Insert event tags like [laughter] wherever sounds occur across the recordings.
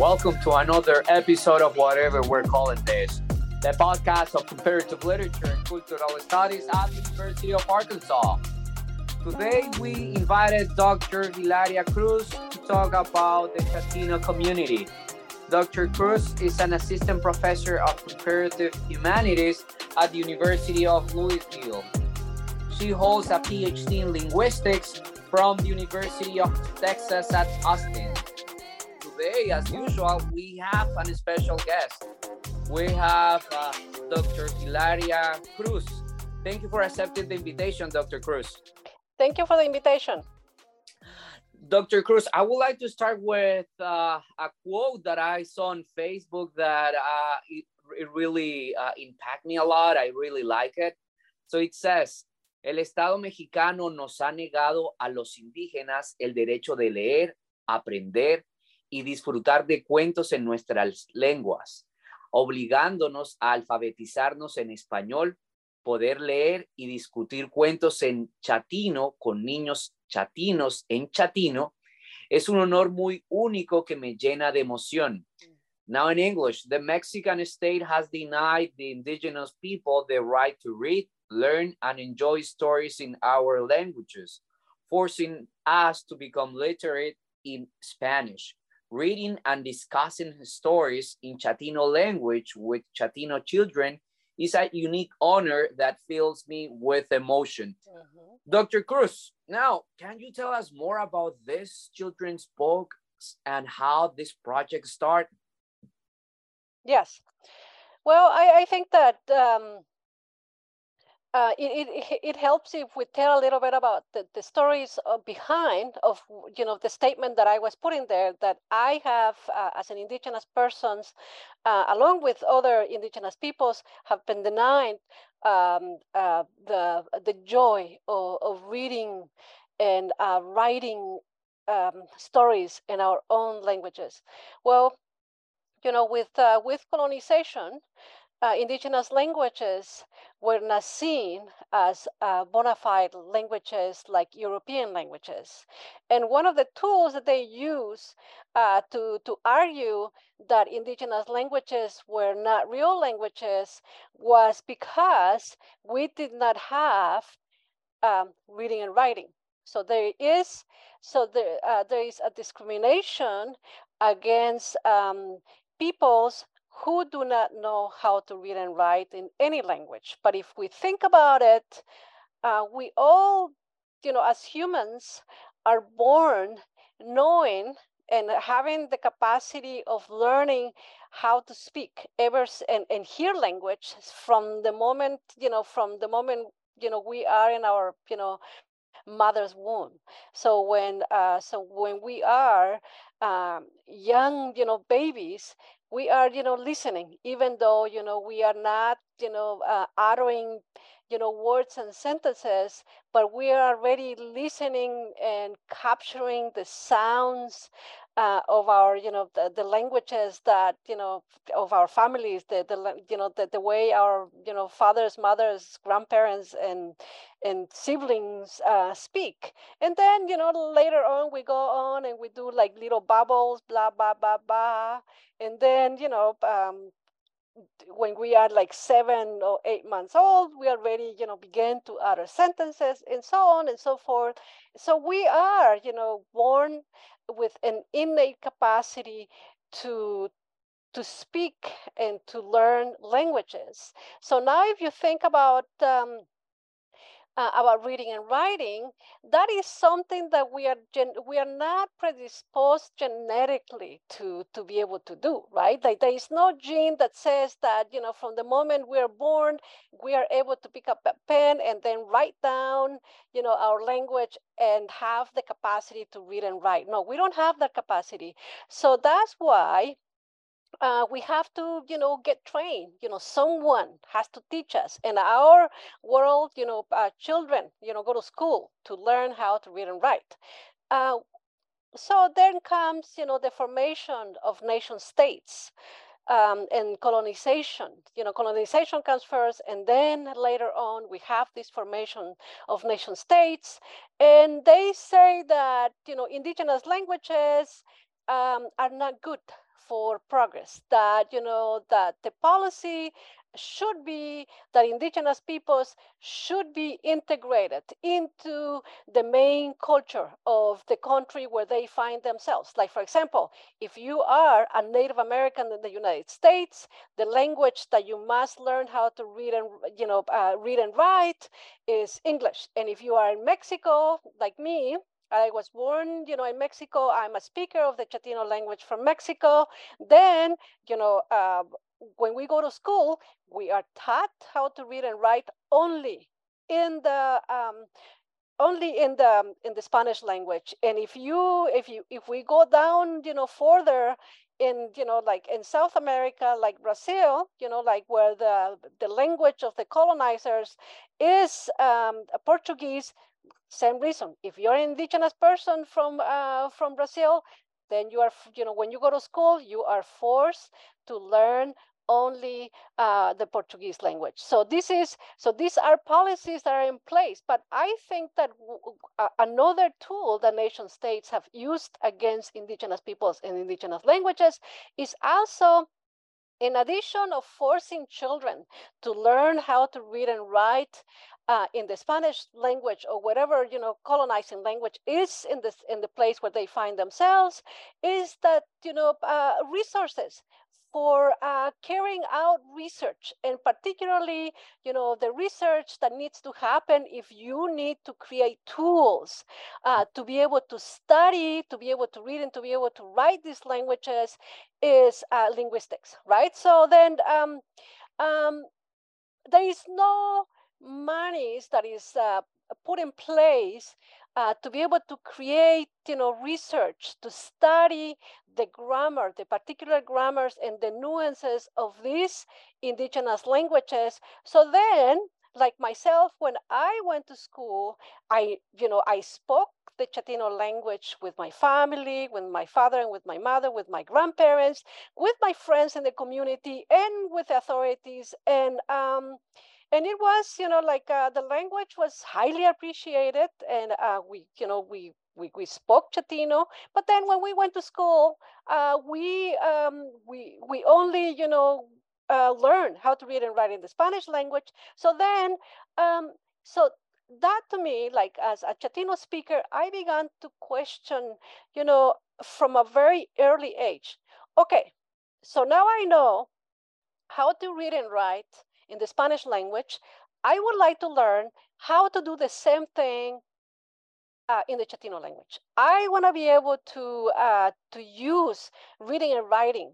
Welcome to another episode of whatever we're calling this the podcast of comparative literature and cultural studies at the University of Arkansas. Today, we invited Dr. Hilaria Cruz to talk about the Chatino community. Dr. Cruz is an assistant professor of comparative humanities at the University of Louisville. She holds a PhD in linguistics from the University of Texas at Austin today, as usual, we have a special guest. We have uh, Dr. Hilaria Cruz. Thank you for accepting the invitation, Dr. Cruz. Thank you for the invitation. Dr. Cruz, I would like to start with uh, a quote that I saw on Facebook that uh, it, it, really uh, impacted me a lot. I really like it. So it says, El Estado mexicano nos ha negado a los indígenas el derecho de leer, aprender y disfrutar de cuentos en nuestras lenguas, obligándonos a alfabetizarnos en español, poder leer y discutir cuentos en chatino con niños chatinos en chatino, es un honor muy único que me llena de emoción. Now in English, the Mexican state has denied the indigenous people the right to read, learn, and enjoy stories in our languages, forcing us to become literate in Spanish reading and discussing stories in Chatino language with Chatino children is a unique honor that fills me with emotion. Mm-hmm. Dr. Cruz, now, can you tell us more about this children's book and how this project started? Yes. Well, I, I think that um, uh, it, it, it helps if we tell a little bit about the, the stories uh, behind of you know the statement that I was putting there that I have uh, as an indigenous persons uh, along with other indigenous peoples have been denied um, uh, the the joy of, of reading and uh, writing um, stories in our own languages. Well, you know with with colonization uh, indigenous languages were not seen as uh, bona fide languages like European languages. And one of the tools that they use uh, to, to argue that indigenous languages were not real languages was because we did not have um, reading and writing. So there is so there uh, there is a discrimination against um, peoples who do not know how to read and write in any language. But if we think about it, uh, we all, you know, as humans, are born knowing and having the capacity of learning how to speak ever and, and hear language from the moment you know from the moment you know we are in our you know mother's womb so when uh, so when we are um, young you know babies we are you know listening even though you know we are not you know uh, uttering you know words and sentences but we are already listening and capturing the sounds uh, of our you know the, the languages that you know of our families the, the you know the, the way our you know fathers mothers grandparents and and siblings uh, speak and then you know later on we go on and we do like little bubbles blah blah blah blah and then you know um, when we are like seven or eight months old, we already, you know, begin to utter sentences and so on and so forth. So we are, you know, born with an innate capacity to to speak and to learn languages. So now, if you think about um, uh, about reading and writing, that is something that we are gen- we are not predisposed genetically to to be able to do, right? Like there is no gene that says that you know from the moment we are born we are able to pick up a pen and then write down you know our language and have the capacity to read and write. No, we don't have that capacity. So that's why uh, we have to, you know, get trained. You know, someone has to teach us. In our world, you know, uh, children, you know, go to school to learn how to read and write. Uh, so then comes, you know, the formation of nation states. Um, and colonization. You know, colonization comes first, and then later on we have this formation of nation states. And they say that you know indigenous languages um, are not good for progress. That you know that the policy should be that indigenous peoples should be integrated into the main culture of the country where they find themselves. Like, for example, if you are a Native American in the United States, the language that you must learn how to read and you know uh, read and write is English. And if you are in Mexico, like me, I was born, you know, in Mexico. I'm a speaker of the Chatino language from Mexico. Then, you know, uh, when we go to school, we are taught how to read and write only in the um, only in the in the Spanish language. And if you if you if we go down, you know, further in you know like in South America, like Brazil, you know, like where the the language of the colonizers is um, Portuguese. Same reason. If you're an indigenous person from uh, from Brazil, then you are you know when you go to school, you are forced to learn only uh, the Portuguese language. So this is so these are policies that are in place. But I think that another tool that nation states have used against indigenous peoples and indigenous languages is also in addition of forcing children to learn how to read and write uh, in the Spanish language or whatever you know colonizing language is in this in the place where they find themselves, is that you know uh, resources for uh, carrying out research and particularly you know the research that needs to happen if you need to create tools uh, to be able to study to be able to read and to be able to write these languages is uh, linguistics right? So then um, um, there is no monies that is uh, put in place uh, to be able to create, you know, research to study the grammar, the particular grammars and the nuances of these indigenous languages. So then, like myself, when I went to school, I, you know, I spoke the Chatino language with my family, with my father and with my mother, with my grandparents, with my friends in the community, and with authorities. And um, and it was you know like uh, the language was highly appreciated and uh, we you know we we, we spoke Chatino, but then when we went to school, uh, we um, we we only you know uh, learned how to read and write in the Spanish language. So then, um, so that to me, like as a Chatino speaker, I began to question, you know, from a very early age. Okay, so now I know how to read and write in the Spanish language, I would like to learn how to do the same thing uh, in the Chatino language. I want to be able to uh, to use reading and writing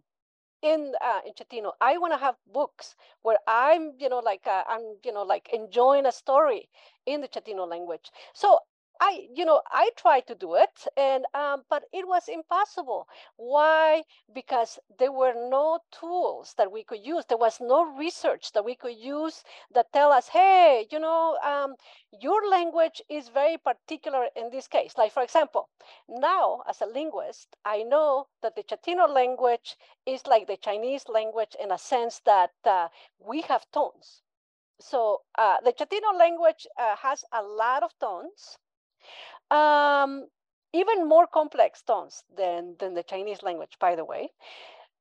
in uh, in Chatino. I want to have books where I'm, you know, like uh, I'm, you know, like enjoying a story in the Chatino language. So I, you know, I tried to do it, and um, but it was impossible. Why? Because there were no tools that we could use. There was no research that we could use that tell us, hey, you know, um, your language is very particular in this case. Like for example, now as a linguist, I know that the Chatino language is like the Chinese language in a sense that uh, we have tones. So uh, the Chatino language uh, has a lot of tones um, even more complex tones than, than the Chinese language, by the way.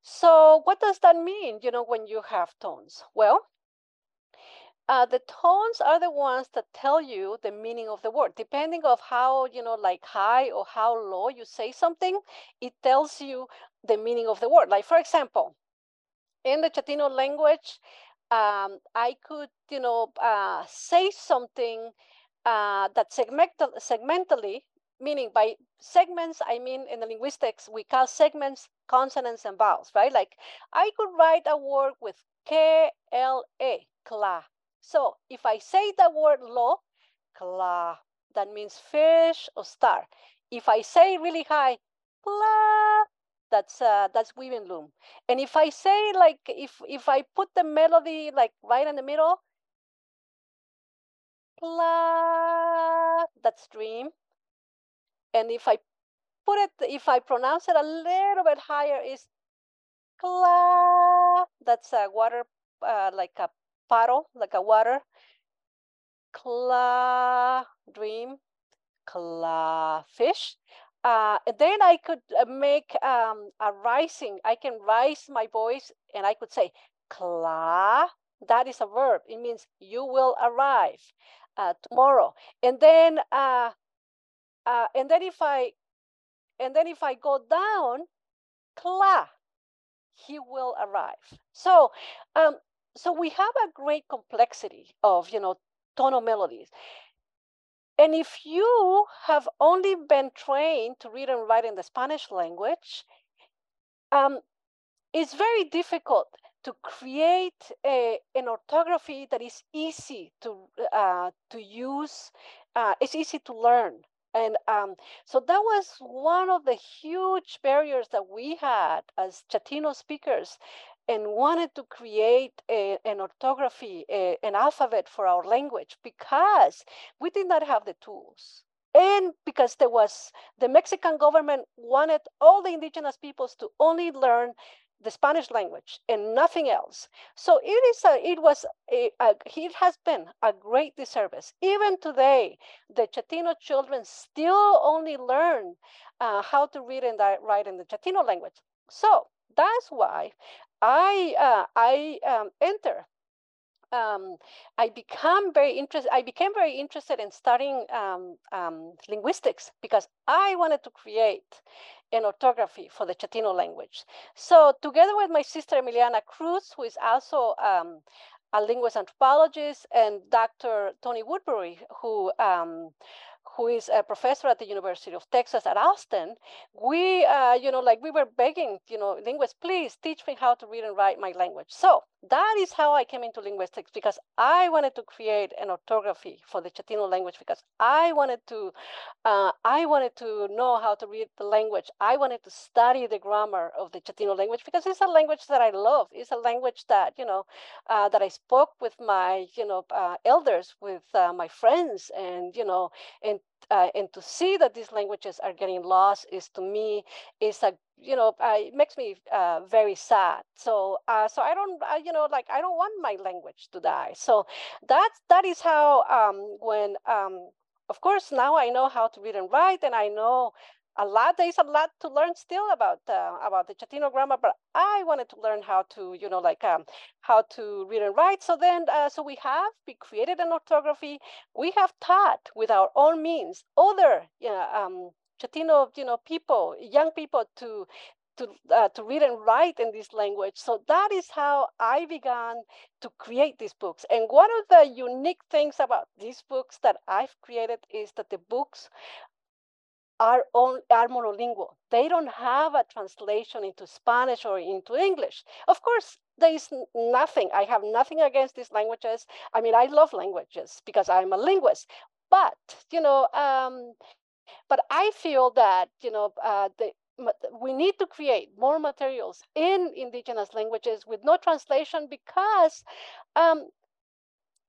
So what does that mean, you know, when you have tones? Well, uh, the tones are the ones that tell you the meaning of the word. Depending of how, you know, like high or how low you say something, it tells you the meaning of the word. Like, for example, in the Chatino language, um, I could, you know, uh, say something uh, that segmental, segmentally, meaning by segments, I mean in the linguistics, we call segments consonants and vowels, right? Like I could write a word with K-L-A, kla. So if I say the word lo, kla, that means fish or star. If I say really high, kla, that's uh, that's weaving loom. And if I say like if if I put the melody like right in the middle, Pla, that stream. And if I put it, if I pronounce it a little bit higher, is cla. That's a water, uh, like a puddle, like a water. Cla, dream, cla, fish. uh, then I could uh, make um, a rising. I can rise my voice, and I could say "kla." That is a verb. It means you will arrive uh, tomorrow. And then, uh, uh, and then if I, and then if I go down, "kla," he will arrive. So, um, so we have a great complexity of you know tonal melodies. And if you have only been trained to read and write in the Spanish language, um, it's very difficult to create a, an orthography that is easy to uh, to use. Uh, it's easy to learn, and um, so that was one of the huge barriers that we had as Chatino speakers and wanted to create a, an orthography, a, an alphabet for our language because we did not have the tools. And because there was the Mexican government wanted all the indigenous peoples to only learn the Spanish language and nothing else. So it is a, it was a, a, it has been a great disservice. Even today, the Chatino children still only learn uh, how to read and write in the Chatino language. So that's why I uh, I um, enter. Um, I become very interested. I became very interested in studying um, um, linguistics because I wanted to create an orthography for the Chatino language. So together with my sister Emiliana Cruz, who is also um, a linguist anthropologist, and Dr. Tony Woodbury, who um, who is a professor at the University of Texas at Austin, we, uh, you know, like we were begging, you know, linguists, please teach me how to read and write my language. So that is how I came into linguistics because I wanted to create an orthography for the Chatino language because I wanted to, uh, I wanted to know how to read the language. I wanted to study the grammar of the Chatino language because it's a language that I love. It's a language that, you know, uh, that I spoke with my, you know, uh, elders, with uh, my friends, and you know, and uh, and to see that these languages are getting lost is to me is a you know uh, it makes me uh, very sad. So uh, so i don't you know like i don't want my language to die. So that's that is how um, when um, of course now i know how to read and write and i know a lot there's a lot to learn still about uh, about the Chatino grammar, but I wanted to learn how to you know like um, how to read and write. So then uh, so we have we created an orthography. We have taught with our own means other you know, um, Chatino you know people young people to to, uh, to read and write in this language. So that is how I began to create these books. And one of the unique things about these books that I've created is that the books are, on, are monolingual. They don't have a translation into Spanish or into English. Of course, there is nothing. I have nothing against these languages. I mean, I love languages because I'm a linguist. But you know, um, but I feel that you know uh, the we need to create more materials in indigenous languages with no translation because um,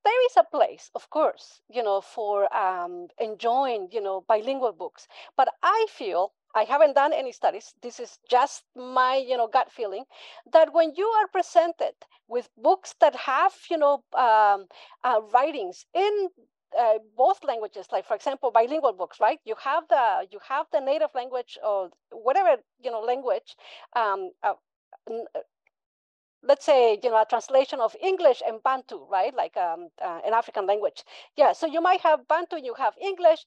there is a place, of course, you know, for um, enjoying, you know, bilingual books. But I feel I haven't done any studies. This is just my, you know, gut feeling that when you are presented with books that have, you know, um, uh, writings in uh, both languages, like for example, bilingual books, right? You have the you have the native language or whatever you know language um, uh, let's say you know a translation of english and bantu right? Like um, uh, an african language. Yeah so you might have bantu you have english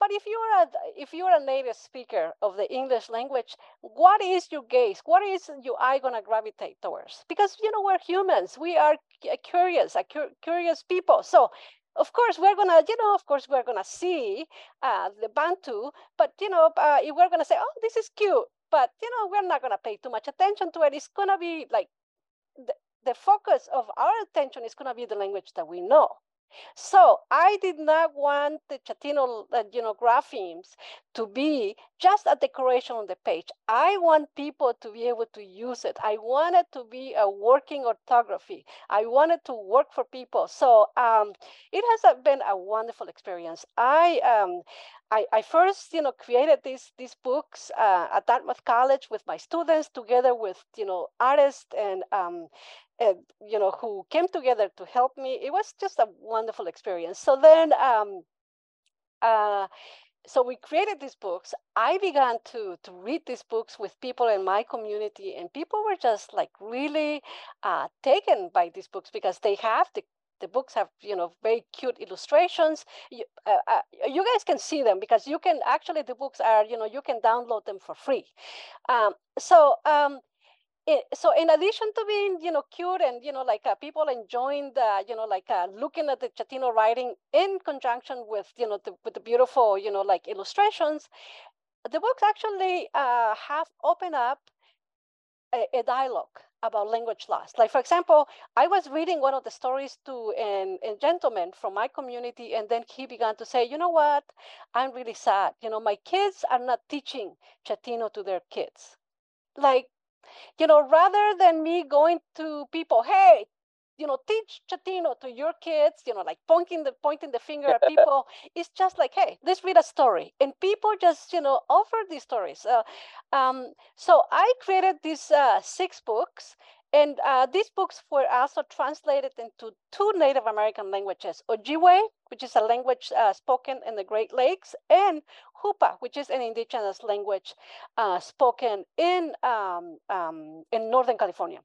but if you're a if you're a native speaker of the english language what is your gaze? What is your eye to gravitate towards? Because you know we're humans. We are curious a curious people. So of course we're gonna you know of course we're gonna see uh, the bantu but you know uh, if we're gonna say oh this is cute but you know we're not going to pay too much attention to it. It's going to be like the, the focus of our attention is going to be the language that we know so I did not want the Chatino, uh, you know, graphemes to be just a decoration on the page. I want people to be able to use it. I wanted to be a working orthography. I wanted to work for people. So um, it has been a wonderful experience. I um, I, I, first, you know, created these these books uh, at Dartmouth College with my students, together with you know artists and um, and, you know, who came together to help me. It was just a wonderful experience. So then, um, uh, so we created these books. I began to to read these books with people in my community, and people were just like really uh, taken by these books because they have the the books have you know very cute illustrations you, uh, uh, you guys can see them because you can actually the books are you know you can download them for free um, so um, it, so in addition to being you know cute and you know like uh, people enjoying the you know like uh, looking at the chatino writing in conjunction with you know the, with the beautiful you know like illustrations the books actually uh, have opened up a, a dialogue about language loss. Like, for example, I was reading one of the stories to a, a gentleman from my community, and then he began to say, You know what? I'm really sad. You know, my kids are not teaching Chatino to their kids. Like, you know, rather than me going to people, hey, you know, teach Chatino to your kids, you know, like pointing the pointing the finger at [laughs] people. it's just like, hey, let's read a story, and people just, you know, offer these stories. Uh, um, so I created these uh, six books, and uh, these books were also translated into two Native American languages: Ojibwe, which is a language uh, spoken in the Great Lakes, and Hoopa, which is an indigenous language uh, spoken in um, um, in Northern California.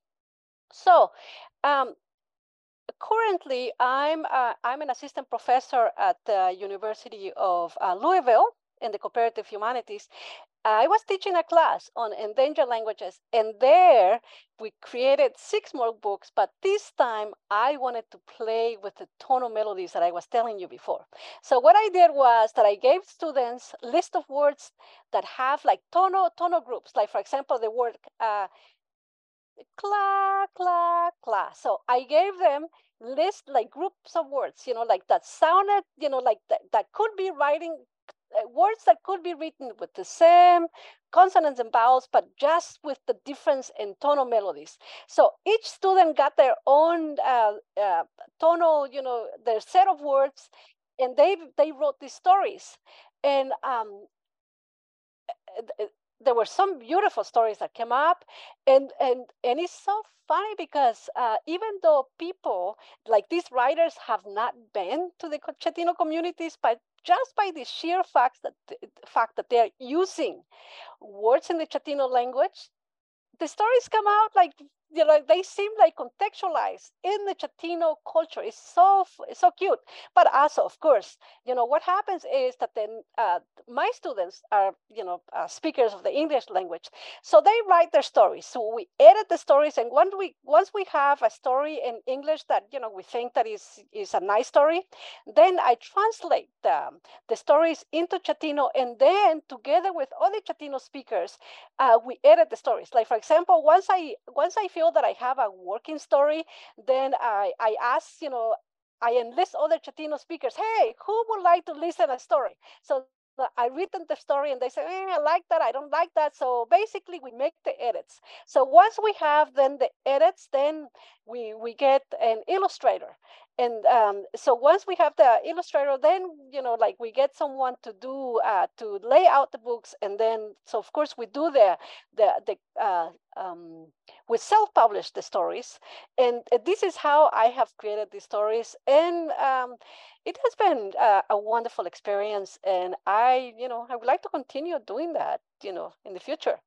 So um, currently, I'm uh, I'm an assistant professor at the University of uh, Louisville in the comparative humanities. I was teaching a class on endangered languages, and there we created six more books. But this time, I wanted to play with the tonal melodies that I was telling you before. So what I did was that I gave students list of words that have like tonal tonal groups. Like for example, the word uh, cla, cla, cla. So I gave them list like groups of words, you know, like that sounded, you know, like that, that could be writing words that could be written with the same consonants and vowels, but just with the difference in tonal melodies. So each student got their own uh, uh, tonal, you know, their set of words, and they they wrote these stories. And um, there were some beautiful stories that came up and and and it's so funny because uh, even though people like these writers have not been to the Chatino communities, but just by the sheer fact that the fact that they're using words in the Chatino language, the stories come out like you know, they seem like contextualized in the Chatino culture. It's so it's so cute. But also, of course, you know what happens is that then uh, my students are you know uh, speakers of the English language, so they write their stories. So we edit the stories, and once we once we have a story in English that you know we think that is is a nice story, then I translate the, the stories into Chatino, and then together with other Chatino speakers, uh, we edit the stories. Like for example, once I once I feel feel that I have a working story, then I, I ask, you know, I enlist other Chatino speakers. Hey, who would like to listen a story? So I read them the story and they say, eh, I like that, I don't like that. So basically we make the edits. So once we have then the edits, then we we get an illustrator and um, so once we have the illustrator then you know like we get someone to do uh, to lay out the books and then so of course we do the the, the uh, um, we self-publish the stories. And this is how i have created these stories and um, it has been uh, a wonderful experience and i you know i would like to continue doing that you know in the future.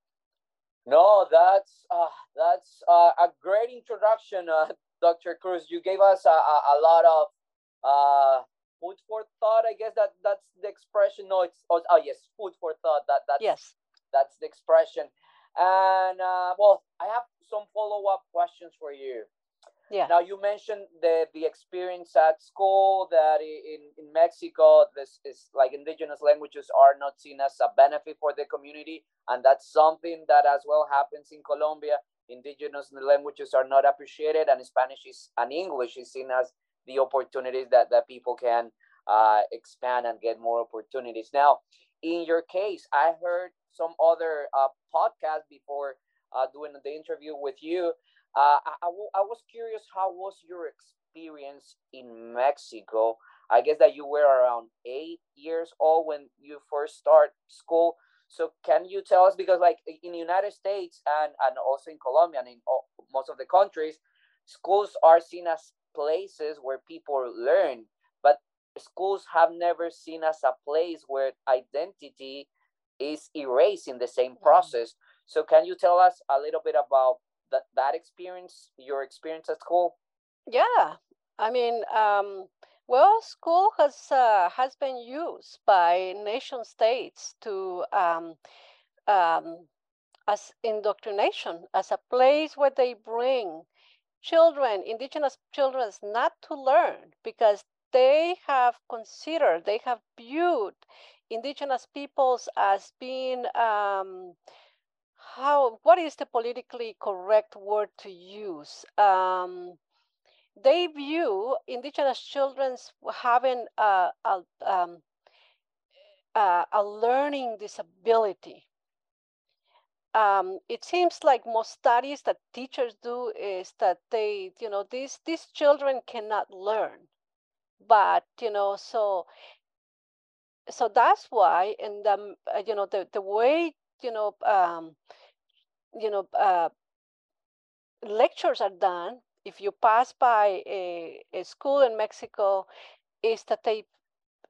No, that's uh, that's uh, a great introduction, uh, Dr. Cruz. You gave us a, a, a lot of uh, food for thought. I guess that that's the expression. No, it's oh, oh yes, food for thought. That that's yes, that's the expression. And uh, well, I have some follow up questions for you. Yeah. Now you mentioned the the experience at school that in in Mexico this is like indigenous languages are not seen as a benefit for the community, and that's something that as well happens in Colombia. Indigenous languages are not appreciated, and Spanish is and English is seen as the opportunities that that people can uh, expand and get more opportunities. Now, in your case, I heard some other uh, podcast before uh, doing the interview with you uh, I, I, was curious, how was your experience in Mexico? I guess that you were around eight years old when you first start school. So can you tell us because like in the United States and, and also in Colombia and in all, most of the countries, schools are seen as places where people learn. But schools have never seen as a place where identity is erased in the same process. So can you tell us a little bit about that that experience, your experience at school? Yeah, I mean, um, well, school has uh, has been used by nation states to um, um, as indoctrination, as a place where they bring children, indigenous children, not to learn because they have considered, they have viewed indigenous peoples as being um, how what is the politically correct word to use? Um, they view indigenous children having a, a, um, a, a learning disability. Um, it seems like most studies that teachers do is that they you know these these children cannot learn. But you know so so that's why and the uh, you know the the way you know um, you know uh, lectures are done if you pass by a, a school in mexico is that they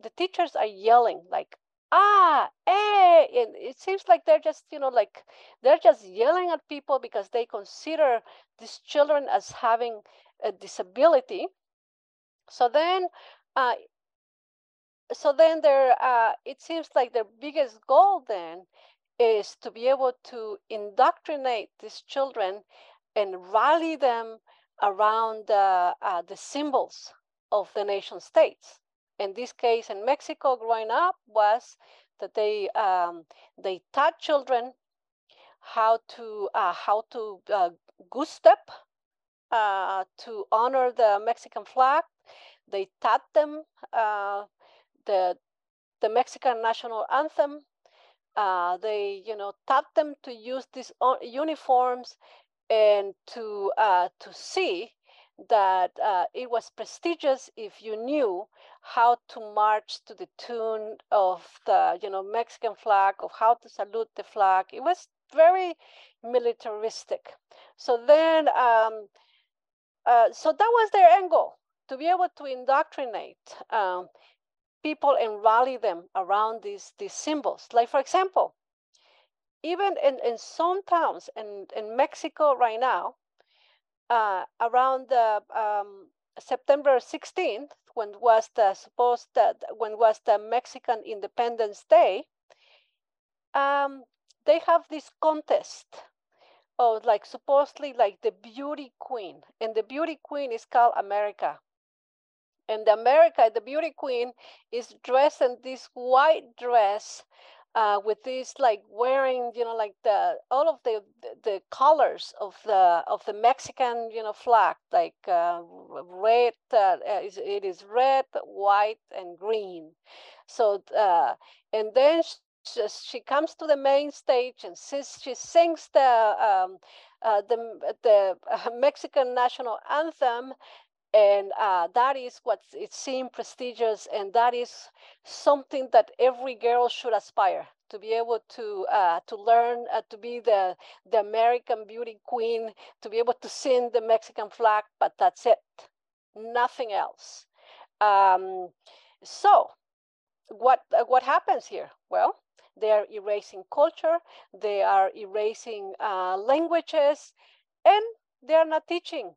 the teachers are yelling like ah eh and it seems like they're just you know like they're just yelling at people because they consider these children as having a disability. So then uh, so then their uh, it seems like their biggest goal then is to be able to indoctrinate these children and rally them around uh, uh, the symbols of the nation states. In this case, in Mexico, growing up, was that they um, they taught children how to uh, how to uh, goose step uh, to honor the Mexican flag. They taught them uh, the the Mexican national anthem. They, you know, taught them to use these uniforms and to uh, to see that uh, it was prestigious if you knew how to march to the tune of the, you know, Mexican flag, of how to salute the flag. It was very militaristic. So then, um, uh, so that was their angle to be able to indoctrinate um, people and rally them around these, these symbols. Like, for example, even in, in some towns in, in Mexico right now, uh, around the, um, September 16th, when was the supposed that when was the Mexican Independence Day, um, they have this contest of like supposedly like the beauty queen, and the beauty queen is called America. And America, the beauty queen is dressed in this white dress uh, with this like wearing, you know, like the all of the the colors of the of the Mexican, you know, flag, like uh, red. Uh, it is red, white, and green. So uh, and then she, she comes to the main stage and says she sings the um, uh, the the uh, [laughs] Mexican national anthem and uh, that is what it seems prestigious and that is something that every girl should aspire to be able to uh, to learn uh, to be the the American beauty queen to be able to sing the Mexican flag but that's it nothing else. Um, so what uh, what happens here? Well they are erasing culture they are erasing uh, languages and they are not teaching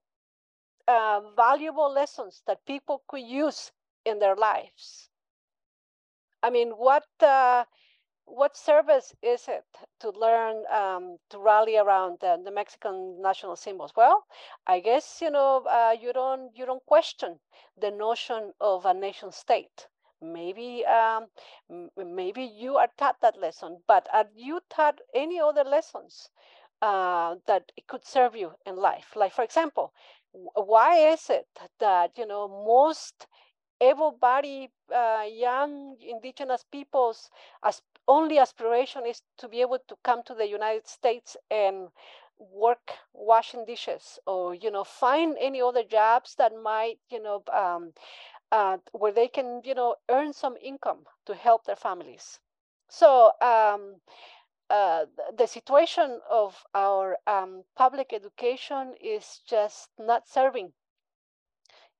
uh, valuable lessons that people could use in their lives. I mean, what uh, what service is it to learn um, to rally around the, the, Mexican national symbols? Well, I guess you know uh, you don't you don't question the notion of a nation state. Maybe um, maybe you are taught that lesson, but are you taught any other lessons uh, that could serve you in life? Like for example, why is it that you know most able-bodied uh, young indigenous peoples as only aspiration is to be able to come to the united states and work washing dishes or you know find any other jobs that might you know um, uh, where they can you know earn some income to help their families. So um, uh, the situation of our um, public education is just not serving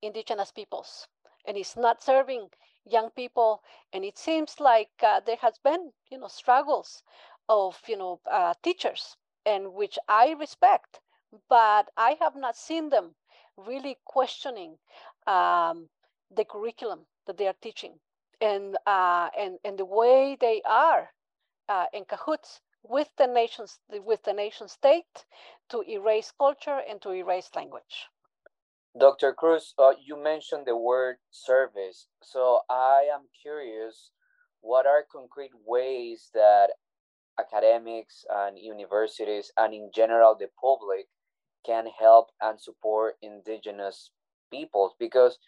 indigenous peoples and it's not serving young people, and it seems like uh, there has been, you know, struggles of, you know, uh, teachers, and which I respect, but I have not seen them really questioning um, the curriculum that they are teaching and uh, and and the way they are uh, in cahoots with the nations with the nation state to erase culture and to erase language. Dr. Cruz, uh, you mentioned the word service. So I am curious, what are concrete ways that academics and universities and in general the public can help and support indigenous peoples? Because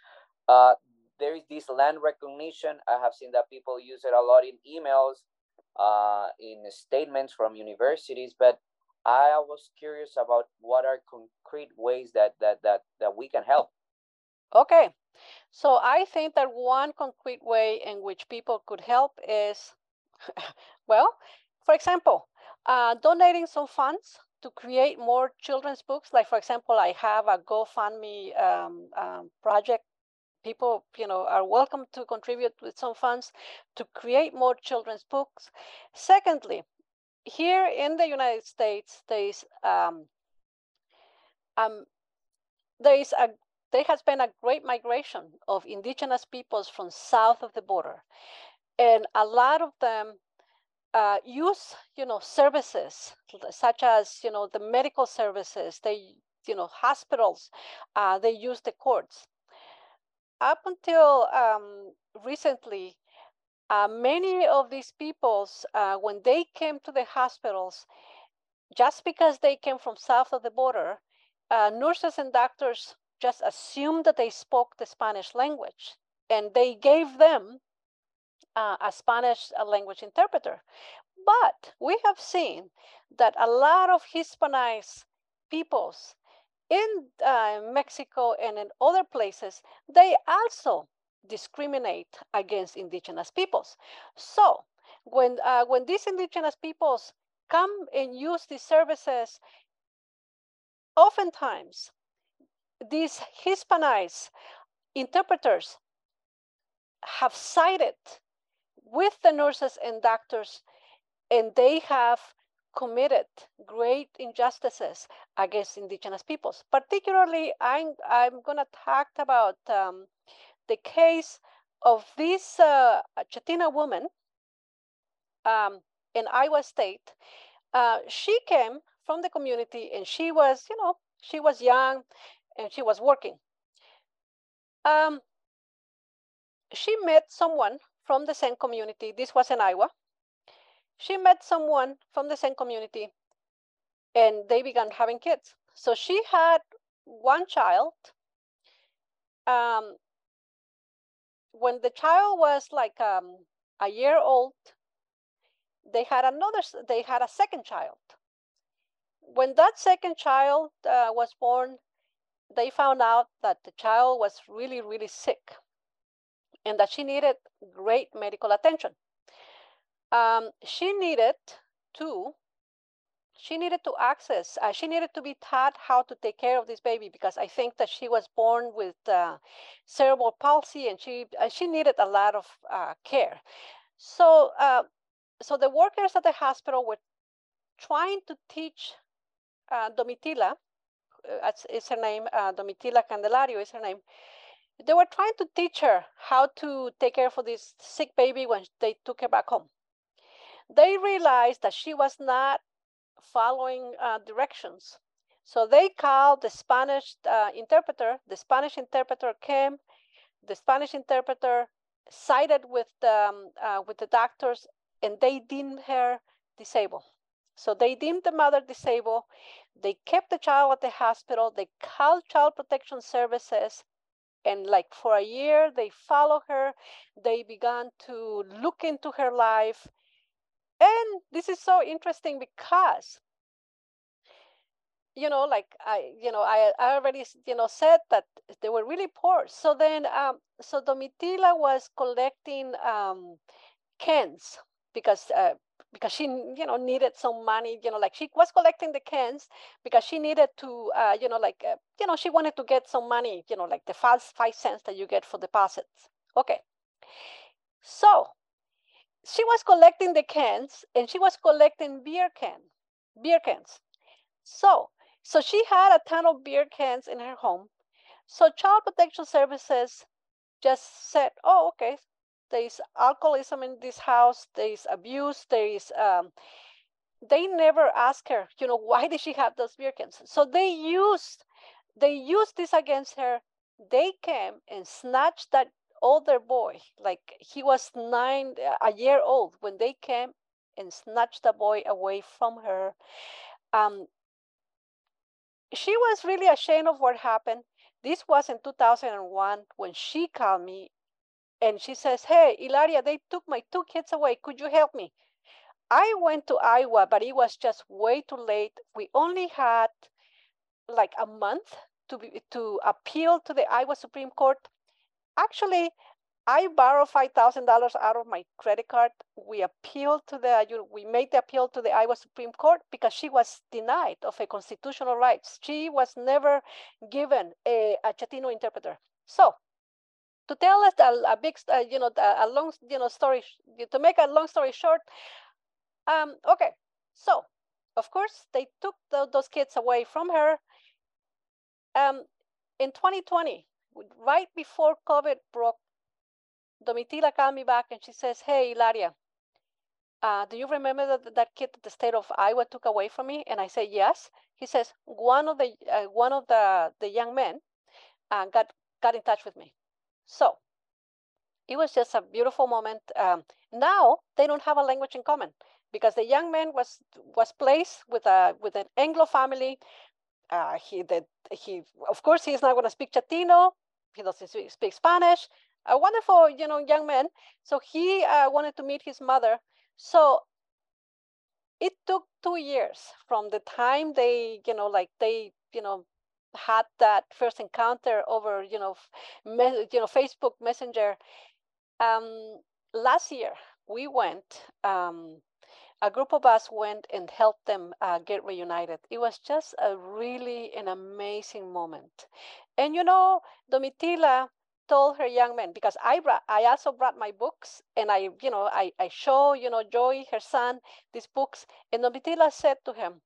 uh, there is this land recognition. I have seen that people use it a lot in emails, uh, in statements from universities, but I was curious about what are concrete ways that that that that we can help. Okay, so I think that one concrete way in which people could help is, [laughs] well, for example, uh, donating some funds to create more children's books. Like for example, I have a GoFundMe um, um, project. People, you know, are welcome to contribute with some funds to create more children's books. Secondly, here in the United States, there is um, um, there is a there has been a great migration of indigenous peoples from south of the border, and a lot of them uh, use you know services such as you know the medical services. They you know hospitals. Uh, they use the courts. Up until um, recently, uh, many of these peoples, uh, when they came to the hospitals, just because they came from south of the border, uh, nurses and doctors just assumed that they spoke the Spanish language, and they gave them uh, a Spanish uh, language interpreter. But we have seen that a lot of Hispanized peoples in uh, Mexico and in other places, they also discriminate against indigenous peoples. So when, uh, when these indigenous peoples come and use these services, oftentimes these Hispanized interpreters have sided with the nurses and doctors, and they have committed great injustices against indigenous peoples. Particularly, I'm, I'm going to talk about um, the case of this uh, Chatina woman um, in Iowa State. Uh, she came from the community and she was, you know, she was young and she was working. Um, she met someone from the same community. This was in Iowa. She met someone from the same community and they began having kids. So she had one child. Um, when the child was like um, a year old, they had another, they had a second child. When that second child uh, was born, they found out that the child was really, really sick and that she needed great medical attention. Um, she needed to she needed to access, uh, she needed to be taught how to take care of this baby because I think that she was born with uh, cerebral palsy and she uh, she needed a lot of uh, care. So uh, so the workers at the hospital were trying to teach uh, Domitila, is her name, Domitila Candelario is her name. They were trying to teach her how to take care for this sick baby when they took her back home. They realized that she was not following uh, directions. So they called the Spanish uh, interpreter. The Spanish interpreter came. The Spanish interpreter sided with the, um, uh, with the doctors, and they deemed her disabled. So they deemed the mother disabled. They kept the child at the hospital. They called child protection services. And like for a year, they followed her. They began to look into her life and this is so interesting because you know like i you know i, I already you know said that they were really poor. So then um so domitila was collecting um cans because uh, because she you know needed some money you know like she was collecting the cans because she needed to uh, you know like uh, you know she wanted to get some money you know like the five five cents that you get for deposits. Okay. So she was collecting the cans and she was collecting beer can, beer cans. So, so she had a ton of beer cans in her home. So Child Protection Services just said, "Oh, okay, there is alcoholism in this house. There is abuse. There is." Um, they never asked her, you know, why did she have those beer cans? So they used, they used this against her. They came and snatched that older boy, like he was nine, a year old, when they came and snatched the boy away from her. Um, she was really ashamed of what happened. This was in 2001 when she called me and she says, Hey, Hilaria, they took my two kids away. Could you help me? I went to Iowa, but it was just way too late. We only had like a month to be, to appeal to the Iowa Supreme Court. Actually, I borrowed five thousand dollars out of my credit card. We appealed to the we made the appeal to the Iowa Supreme Court because she was denied of a constitutional rights. She was never given a, a Chatino interpreter. So, to tell us a, a big, uh, you know, a, a long, you know, story to make a long story short. Um, okay, so of course they took the, those kids away from her. Um, in 2020, right before COVID broke, Domitila called me back and she says, Hey, Hilaria, uh, do you remember that, that kid that the state of Iowa took away from me? And I say, Yes. He says, One of the, uh, one of the, the young men uh, got, got in touch with me. So it was just a beautiful moment. Um, now they don't have a language in common because the young man was was placed with a with an Anglo family uh, he did he of course he's not going to speak Chatino. He doesn't speak Spanish. A wonderful, you know, young man. So he uh, wanted to meet his mother. So it took two years from the time they, you know, like they, you know, had that first encounter over, you know, me, you know, Facebook Messenger. Um, last year we went. Um, a group of us went and helped them uh, get reunited. It was just a really an amazing moment. And you know, Domitila told her young men because I brought, I also brought my books and I you know I I show you know Joy her son these books and Domitila said to him,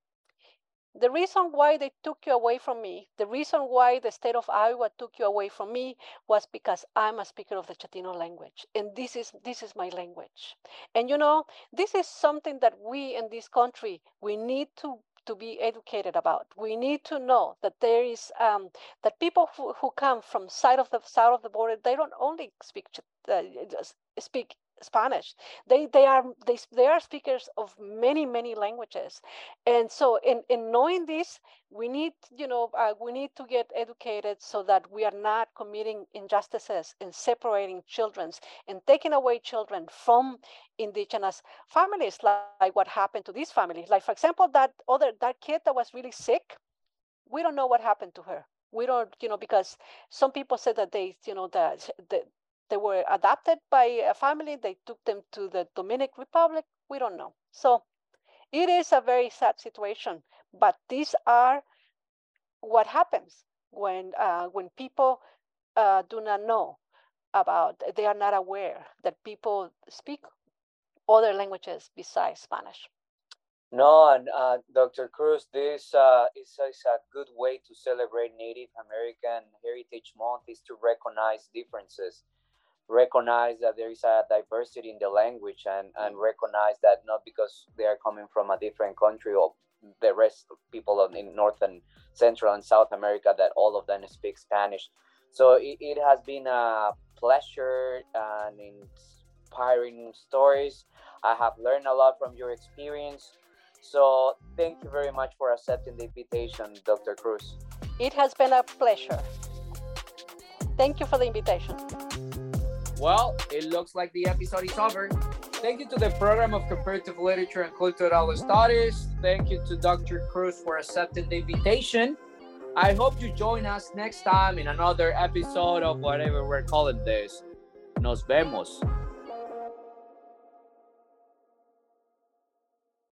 the reason why they took you away from me, the reason why the state of Iowa took you away from me was because I'm a speaker of the Chatino language. And this is this is my language. And you know, this is something that we in this country we need to to be educated about. We need to know that there is um, that people who, who come from side of the south of the border, they don't only speak uh, speak Spanish. They they are they, they are speakers of many many languages, and so in in knowing this, we need you know uh, we need to get educated so that we are not committing injustices and separating children and taking away children from indigenous families, like, like what happened to this family. Like for example, that other that kid that was really sick, we don't know what happened to her we don't you know because some people said that they you know that the, they were adopted by a family. They took them to the Dominican Republic. We don't know. So it is a very sad situation. But these are what happens when uh, when people uh, do not know about. They are not aware that people speak other languages besides Spanish. No, and uh, Dr. Cruz, this uh, is, is, a good way to celebrate Native American Heritage Month is to recognize differences recognize that there is a diversity in the language and, and mm-hmm. recognize that not because they are coming from a different country or the rest of people in North and Central and South America that all of them speak Spanish. So it, it has been a pleasure and inspiring stories. I have learned a lot from your experience. So thank you very much for accepting the invitation, Dr. Cruz. It has been a pleasure. Thank you for the invitation. Well, it looks like the episode is over. Thank you to the Program of Comparative Literature and Cultural Studies. Thank you to Dr. Cruz for accepting the invitation. I hope you join us next time in another episode of whatever we're calling this. Nos vemos.